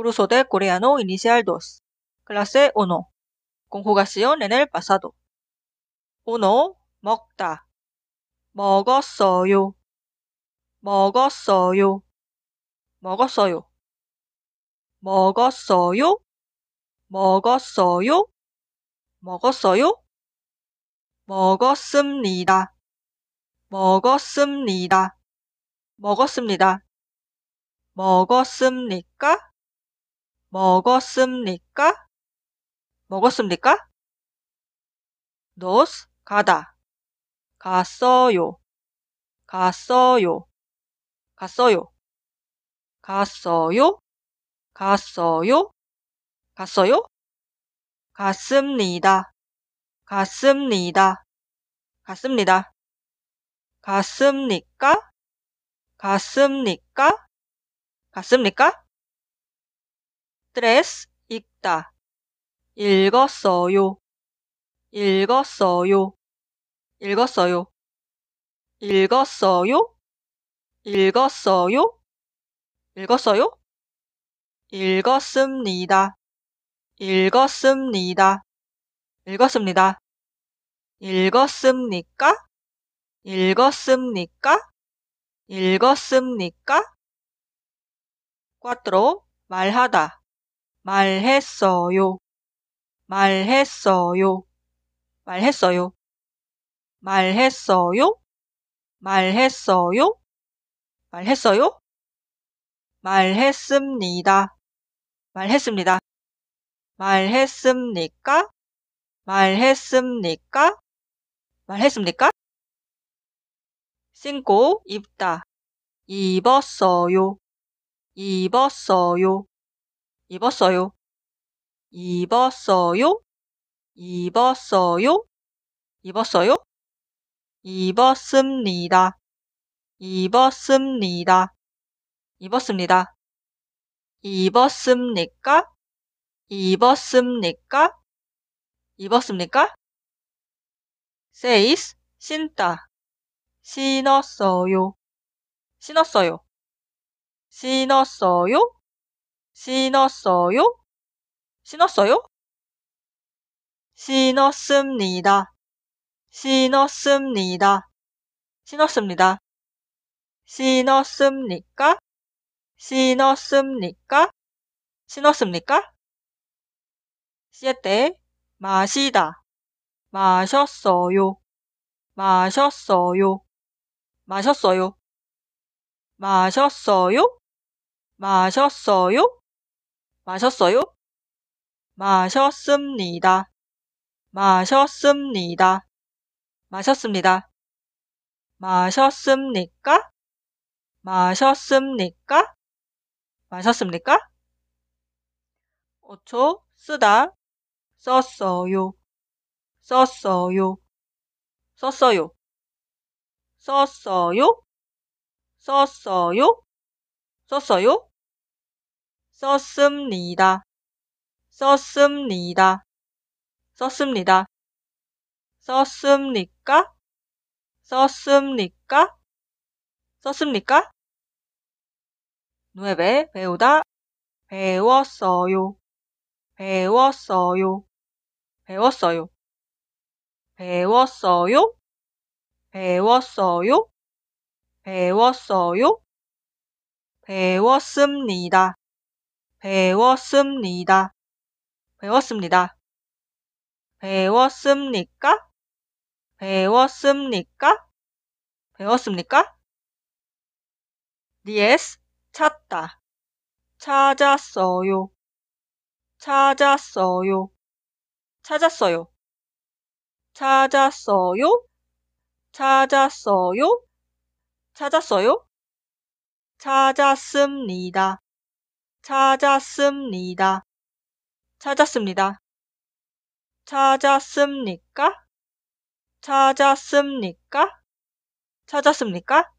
Curso de coreano inicial 2. Clase 1. Conjugación en el pasado. 1. 먹다. 먹었어요. 먹었어요. 먹었어요. 먹었어요. 먹었어요. 먹었어요. 먹었습니다. 먹었습니다. 먹었습니다. 먹었습니까? 먹었습니까? 먹었습니까? dos 가다. 갔어요. 갔어요. 갔어요. 갔어요. 갔어요. 갔어요. 갔습니다. 갔습니다. 갔습니다. 갔습니까? 갔습니까? 갔습니까? Tres 읽다. 읽었어요. 읽었어요. 읽었어요. 읽었어요. 읽었어요. 읽었어요. 읽었습니다. 읽었습니다. 읽었습니다. 읽었습니까? 읽었습니까? 읽었습니까? 꽈트로 말하다. 말했어요. 말했어요. 말했어요. 말했어요. 말했어요. 말했어요. 말했습니다. 말했습니다. 말했습니까? 말했습니까? 말했습니까? 신고 입다. 입었어요. 입었어요. 입었어요. 입었어요. 입었어요. 입었어요. 입었습니다. 입었습니다. 입었습니다. 입었습니까? 입었습니까? 입었습니까? says 신다. 신었어요. 신었어요. 신었어요. 신었어요. 신었어요. 신었습니다. 신었습니다. 신었습니다. 신었습니까? 신었습니까? 신었습니까? 시에 마시다. 마셨어요. 마셨어요. 마셨어요. 마셨어요. 마셨어요. 마셨어요. 마셨습니다. 마셨습니다. 마셨습니다. 마셨습니까? 마셨습니까? 마셨습니까? 5초 쓰다 썼어요. 썼어요. 썼어요. 썼어요. 썼어요. 썼어요. 썼습니다. 썼습니다. 썼습니다. 썼습니까? 썼습니까? 썼습니까? 9. 배우다. 배웠어요. 배웠어요. 배웠어요. 배웠어요. 배웠어요. 배웠어요. 배웠습니다. 배웠습니다. 배웠습니다. 배웠습니까? 배웠습니까? 배웠습니까? DS 찾다. 찾았어요. 찾았어요. 찾았어요. 찾았어요. 찾았어요. 찾았어요. 찾았습니다. 찾았습니다. 찾았습니다. 찾았습니까? 찾았습니까? 찾았습니까?